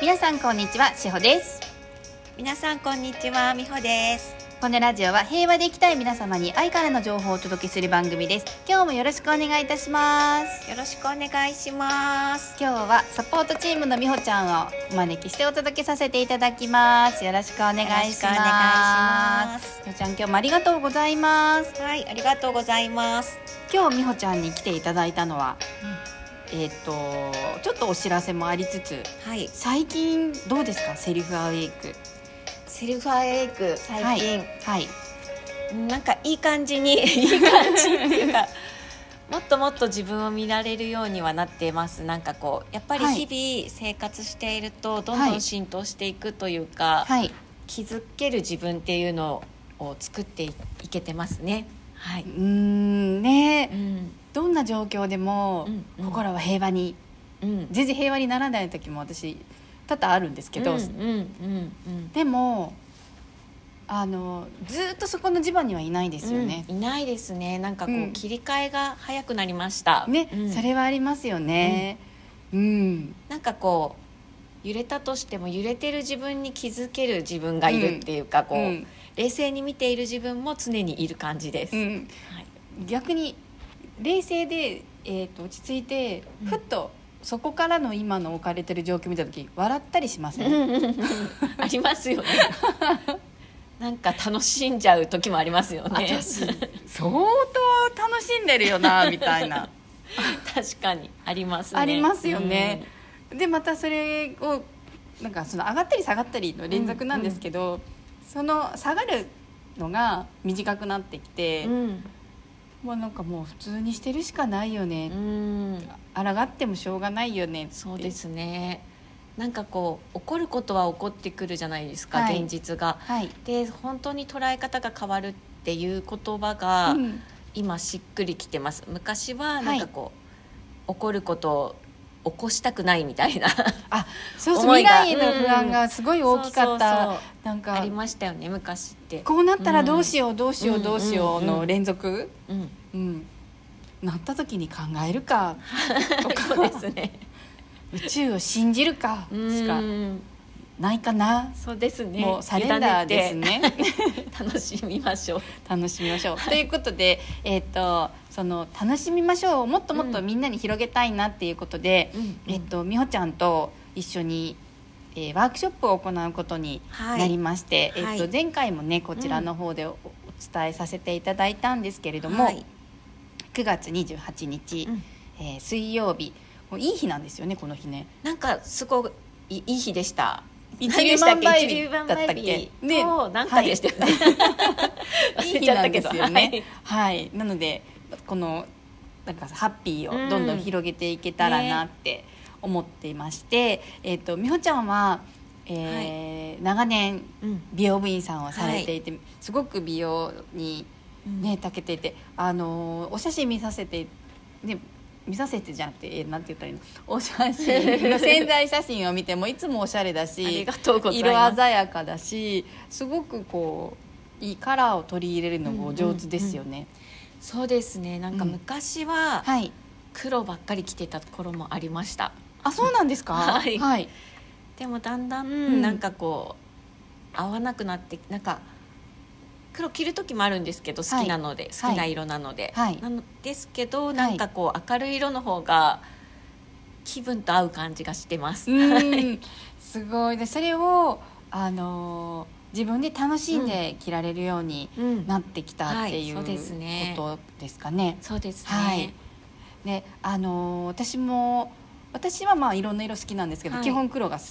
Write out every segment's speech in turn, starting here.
皆さんこんにちはしほです。皆さんこんにちはみほです。このラジオは平和で生きたい皆様に愛からの情報をお届けする番組です。今日もよろしくお願いいたします。よろしくお願いします。今日はサポートチームのみほちゃんをお招きしてお届けさせていただきます。よろしくお願いします。みほちゃん今日もありがとうございます。はいありがとうございます。今日みほちゃんに来ていただいたのは、えっ、とちょっとお知らせもありつつはい。最近どうですか？セルフアウェイク。セルフアウェイク最近、はい。なんかいい感じに いい感じっていうかもっともっと自分を見られるようにはなってます。なんかこうやっぱりはい。日々生活しているとどんはい。どん浸透していくというか、はい。気づける自分っていうのを作っていけてますね。はい。うーんね。うんどんな状況でも心は平和にうん。全然平和にならない時も私多々あるんですけど、でもあのずっとそこの地場にはいないですよね。うん。いないですね。なんかこう、うん。切り替えが早くなりました。ね、うん。それはありますよね。うん、なんかこう揺れたとしても揺れてる自分に気づける自分がいるっていうか、こう、うん。冷静に見ている自分も常にいる感じです、うん、はい、逆に冷静で、えー、と落ち着いてうん。ふっとそこからの今の置かれてる状況見た時笑ったりしません、ありますよね。なんか楽しんじゃう時もありますよね。私 相当楽しんでるよなみたいな。確かに。ありますね。ありますよね、でまたそれをなんかその上がったり下がったりの連続なんですけど、その下がるのが短くなってきて、うんもうなんかもう普通にしてるしかないよね、うん。抗ってもしょうがないよねそうですね。なんかこう起こることは起こってくるじゃないですか、はい。現実が。はい、で本当に捉え方が変わるっていう言葉が、うん。今しっくりきてます。昔はなんかこう、起こることを起こしたくないみたいな。あそうそう未来への不安がすごい大きかった、そうそうなんか。ありましたよね昔って。こうなったらどうしようどうしようどうしようの連続、うん。うん、なった時に考えるか。と かそうですね。宇宙を信じるか。しか。うんないかな、そうですね。もうサレンダーですね。楽しみましょう。楽しみましょう、ということで、えー、とその楽しみましょうをもっともっとみんなに広げたいなっていうことで、うんえっと美穂ちゃんと一緒に、えーワークショップを行うことにはい。なりまして、はい。えっと前回もねこちらの方でお,、お伝えさせていただいたんですけれども、はい。9月28日、うん。えー水曜日。もういい日なんですよねこの日ね。なんかすごいいいい日でした一何でしたっけ？だったっ倍け日となんかでした？よね、いい忘れちゃったけど。すよね。はい、なのでこのなんかハッピーをどんどん広げていけたらなって思っていまして、えっ、と美穂ちゃんは、えー長年うん。美容部員さんをされていて、すごく美容にね長けていて、あのーお写真見させてね見させてじゃなくて、えーなんて言ったらいいの？お写真潜在写真を見てもいつもおしゃれだし色鮮やかだしすごくこういいカラーを取り入れるのもお上手ですよね。そうですね。なんかうん。昔ははい。黒ばっかり着てた頃もありました。あ、そうなんですか？はい。はい。でもだんだんん。なんかこう合わなくなってなんか黒着る時もあるんですけど好きなので、好きな色なので、はい。なのですけどなんかこう明るい色の方が気分と合う感じがしてます、うん、すごい。でそれをあのー自分で楽しんで着られるようにうん。なってきたっていうはい。そうですね。ことですかね。そうですね、はい。であのー私も私はまあいろんな色好きなんですけど、はい。基本黒が好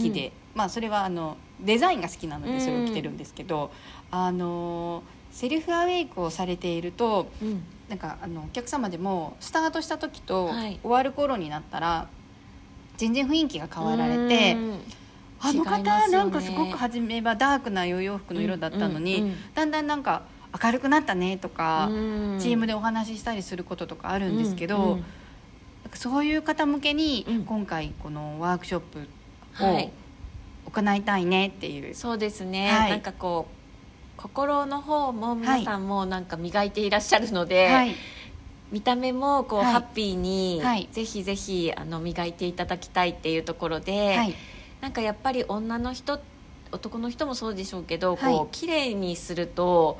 きで、まあそれはあのデザインが好きなのでそれを着てるんですけど、あのーセルフアウェイクをされているとうん、うんなんかあのお客様でもスタートした時とはい。終わる頃になったら全然雰囲気が変わられて、うん。あの方ね。なんかすごく初めはダークなお洋服の色だったのに、うんうん。だんだんなんか明るくなったねとか、うん。チームでお話ししたりすることとかあるんですけど、うんうんそういう方向けにうん。今回このワークショップはい。を行いたいねっていう、そうですね、はい。なんかこう心の方も皆さんもなんか磨いていらっしゃるので、はい。見た目もこう、はい。ハッピーに、はい。ぜひぜひあの磨いていただきたいっていうところで、はい。なんかやっぱり女の人男の人もそうでしょうけど、はい。こう綺麗にすると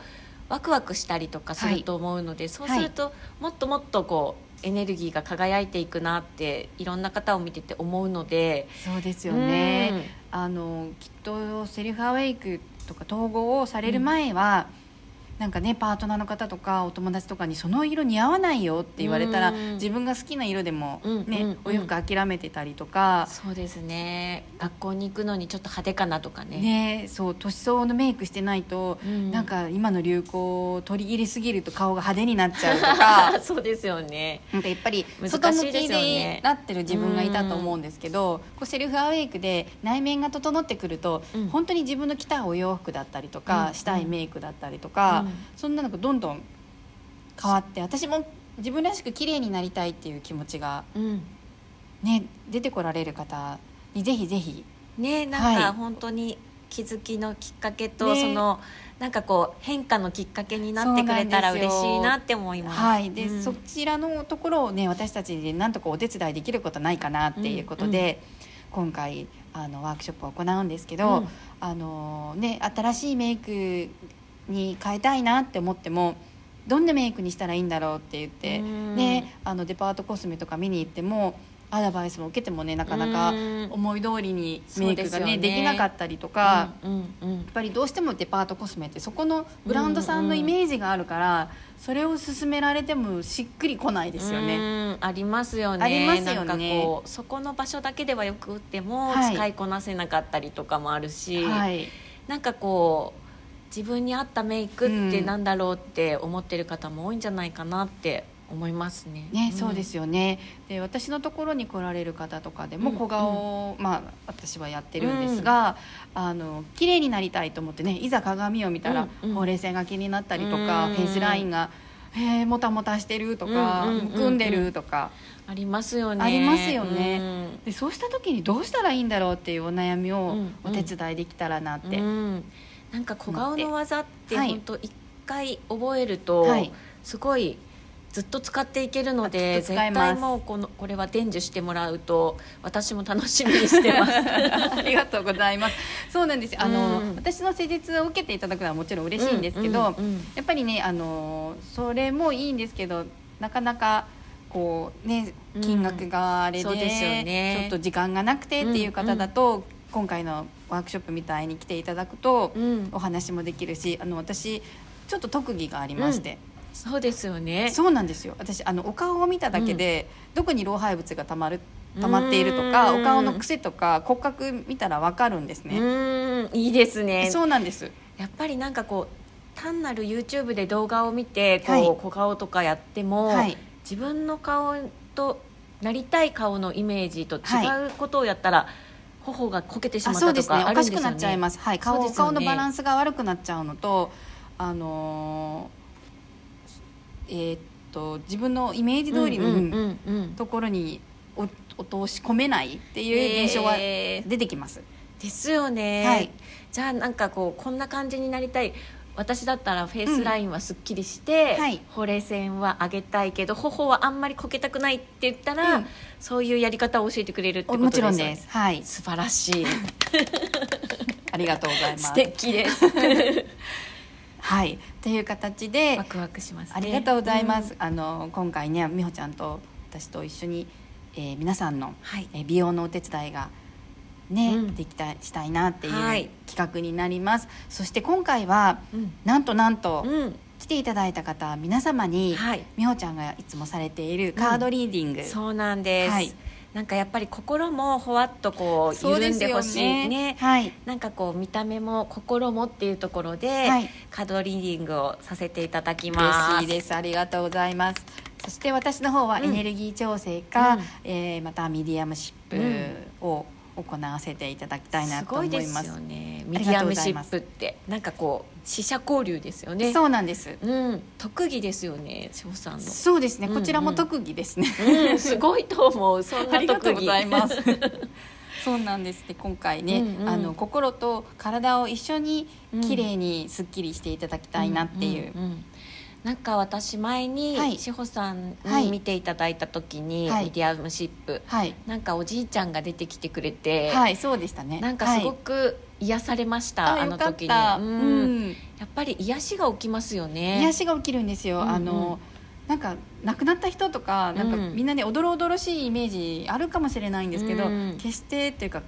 ワクワクしたりとかすると思うので、そうすると、もっともっとこうエネルギーが輝いていくなっていろんな方を見てて思うのでそうですよね、あのきっとセルフアウェイクとか統合をされる前は、なんかねパートナーの方とかお友達とかに「その色似合わないよ」って言われたら、うん。自分が好きな色でも、うんねお洋服諦めてたりとか、そうですね。学校に行くのにちょっと派手かなとかね。ね、そう年相応のメイクしてないと、うん。なんか今の流行を取り入れすぎると顔が派手になっちゃうとか。そうですよね。なんかやっぱり難外向きよね。でなってる自分がいたと思うんですけど、こうセルフアウェイクで内面が整ってくると、うん。本当に自分の着たいお洋服だったりとか、うん。したいメイクだったりとか、うん。そんなのがどんどん変わって私も自分らしく綺麗になりたいっていう気持ちが、うん。ね、出てこられる方にぜひぜひ。ねなんはい。か本当に気づきのきっかけと、ね。そのなんかこう変化のきっかけになってくれたら嬉しいなって思います。はい。でうん。そちらのところをね私たちでなんとかお手伝いできることないかなっていうことで、今回あのワークショップを行うんですけど、うん。あのね、新しいメイクに変えたいなって思ってもどんなメイクにしたらいいんだろうって言って、うん。ね、あのデパートコスメとか見に行ってもアドバイスも受けてもねなかなかうん。思い通りにメイクがねね。できなかったりとか。うんうんやっぱりどうしてもデパートコスメってそこのブランドさんのイメージがあるから、それを勧められてもしっくりこないですよね。うんありますよね。ありますよね。なんかこうそこの場所だけではよく売ってもはい。使いこなせなかったりとかもあるし、はい、なんかこう自分に合ったメイクってうん。なんだろうって思ってる方も多いんじゃないかなって思いますね。ね、ん。そうですよね。で私のところに来られる方とかでもうん。小顔を、まあ、私はやってるんですが、あの綺麗になりたいと思ってねいざ鏡を見たら、うんうん。ほうれい線が気になったりとか、うん。フェイスラインが、えーもたもたしてるとか、うんうんうんうん。むくんでるとか。ありますよね。ありますよね。うん。でそうした時にどうしたらいいんだろうっていうお悩みをうんうん。お手伝いできたらなって、うん、なんか小顔の技ってはい。本当一回覚えるとはい。すごいずっと使っていけるのあで絶対もうこのこれは伝授してもらうと私も楽しみにしてます。ありがとうございます。そうなんですよ。あの、うん。私の施術を受けていただくのはもちろん嬉しいんですけど、うんうんうん。やっぱりね、あのそれもいいんですけど、なかなかこうねうん。金額があれで、そうですよね。ちょっと時間がなくてっていう方だと、今回のワークショップみたいに来ていただくと、うん。お話もできるし、あの私ちょっと特技がありまして。そうですよね。そうなんですよ。私あのお顔を見ただけで、どこに老廃物がたまる溜まっているとかうんお顔の癖とか骨格見たら分かるんですうね、ん。いいですね。そうなんです。やっぱりなんかこう単なる YouTube で動画を見てこう、はい。小顔とかやっても、はい。自分の顔となりたい顔のイメージと違はうことをやったら、頬がこけてしまあったとそうですね。おかしくなっちゃいます、はい、顔ね。顔のバランスが悪くなっちゃうのとあのーえーっと自分のイメージ通りのところにおお通し込めないっていう現象はえー。出てきます、ですよね、はい。じゃあなんかこうこんな感じになりたい私だったらフェイスラインはすっきりして、うん。はい。ほうれい線は上げたいけど頬はあんまりこけたくないって言ったら、うん。そういうやり方を教えてくれるってこともちろんです。はい。素晴らしい。ありがとうございます。素敵です。はい。という形でワクワクしますね。ありがとうございます、あの今回ね美穂ちゃんと私と一緒に、えー皆さんの、はい。えー美容のお手伝いがね、うん。できたしたいなっていうはい。企画になります、そして今回はうん。なんとなんと、うん。来ていただいた方皆様に、はい。美穂ちゃんがいつもされているカードリーディング、そうなんです、はい。なんかやっぱり心もほわっとこう緩んでほしい。ね。はい。なんかこう見た目も心もっていうところで、はい。カードリーディングをさせていただきます。嬉しいです。ありがとうございます。そして私の方はうん。エネルギー調整か、うん。えーまたミディアムシップを行わせていただきたいなすと思います。ごいですよね。ミありがディアムとうございますシップってなんかこう死者交流ですよね。そうなんです。うん。特技ですよね翔さんの。そうですね。うんうん。こちらも特技ですね、うんすごいと思う。そん あなりがとうご特技ざいます。そうなんですで今回ね、うんうん。あの心と体を一緒にうん。綺麗にすっきりしていただきたいなっていう、んんんなんか私前に、はい。志保さんはい。に見ていただいた時に、はい。ミディアムシップはい。なんかおじいちゃんが出てきてくれて、はいそうでしたね。なんかすごく癒されました、はいあの時に。うん。うん。やっぱり癒しが起きますよね。癒しが起きるんですよ、うんうん。あのなんか亡くなった人とかなんかうん。みんなねおどろおどろしいイメージあるかもしれないんですけど、うん。決してっていうか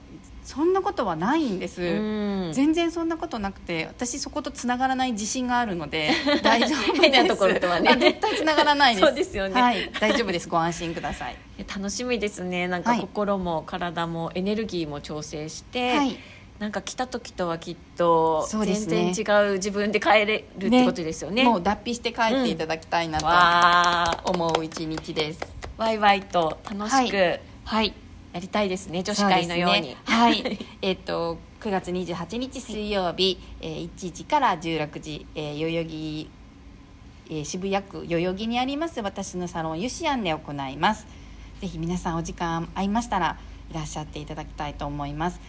そんなことはないんです、うん。全然そんなことなくて私そことつながらない自信があるので 大丈夫です。変なところとはね。あ絶対つながらないです。そうですよね。はい。大丈夫です。ご安心ください。楽しみですね。なんかはい。心も体もエネルギーも調整して、はい。なんか来た時とはきっと全ね。然違う自分で帰れるってことですよね。もう脱皮して帰っていただきたいなわと思う一日です、ーワイワイと楽しく。はいやりたいですね、女子会のように。ねはい。えっと9月28日水曜日、えー1時から16時、えー代々木、えー渋谷区代々木にあります私のサロンユシアンで行います。ぜひ皆さんお時間合いましたらいらっしゃっていただきたいと思います。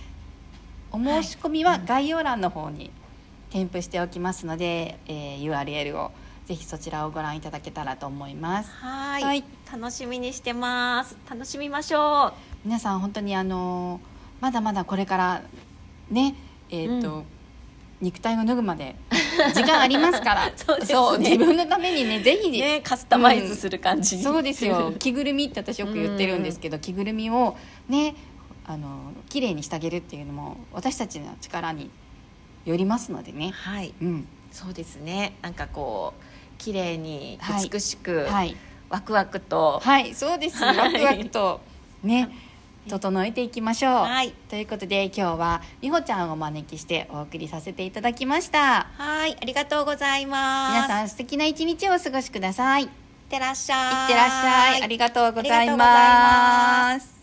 お申し込みは概要欄の方に添付しておきますので、えー URL をぜひそちらをご覧いただけたらと思います。はい。はい。楽しみにしてます。楽しみましょ皆さん本当にあのまだまだこれからねえっ、と、うん。肉体を脱ぐまで時間ありますから。そうね。自分のためにねぜひ、うねカスタマイズする感じに、そうですよ。着ぐるみって私よく言ってるんですけど、着ぐるみをねあの綺麗にしてあげるっていうのも私たちの力によりますのでね、はい。うん。そうですね。なんかこう綺麗にはい。美しく、はい。ワクワクと、はいそうですはい。ワクワクと。ね整えていきましょう、はい。ということで今日は美穂ちゃんをお招きしてお送りさせていただきました。はい。ありがとうございます。皆さん素敵な一日をお過ごしください。いっいってらっしゃい。てらっしゃい。ありがとうございます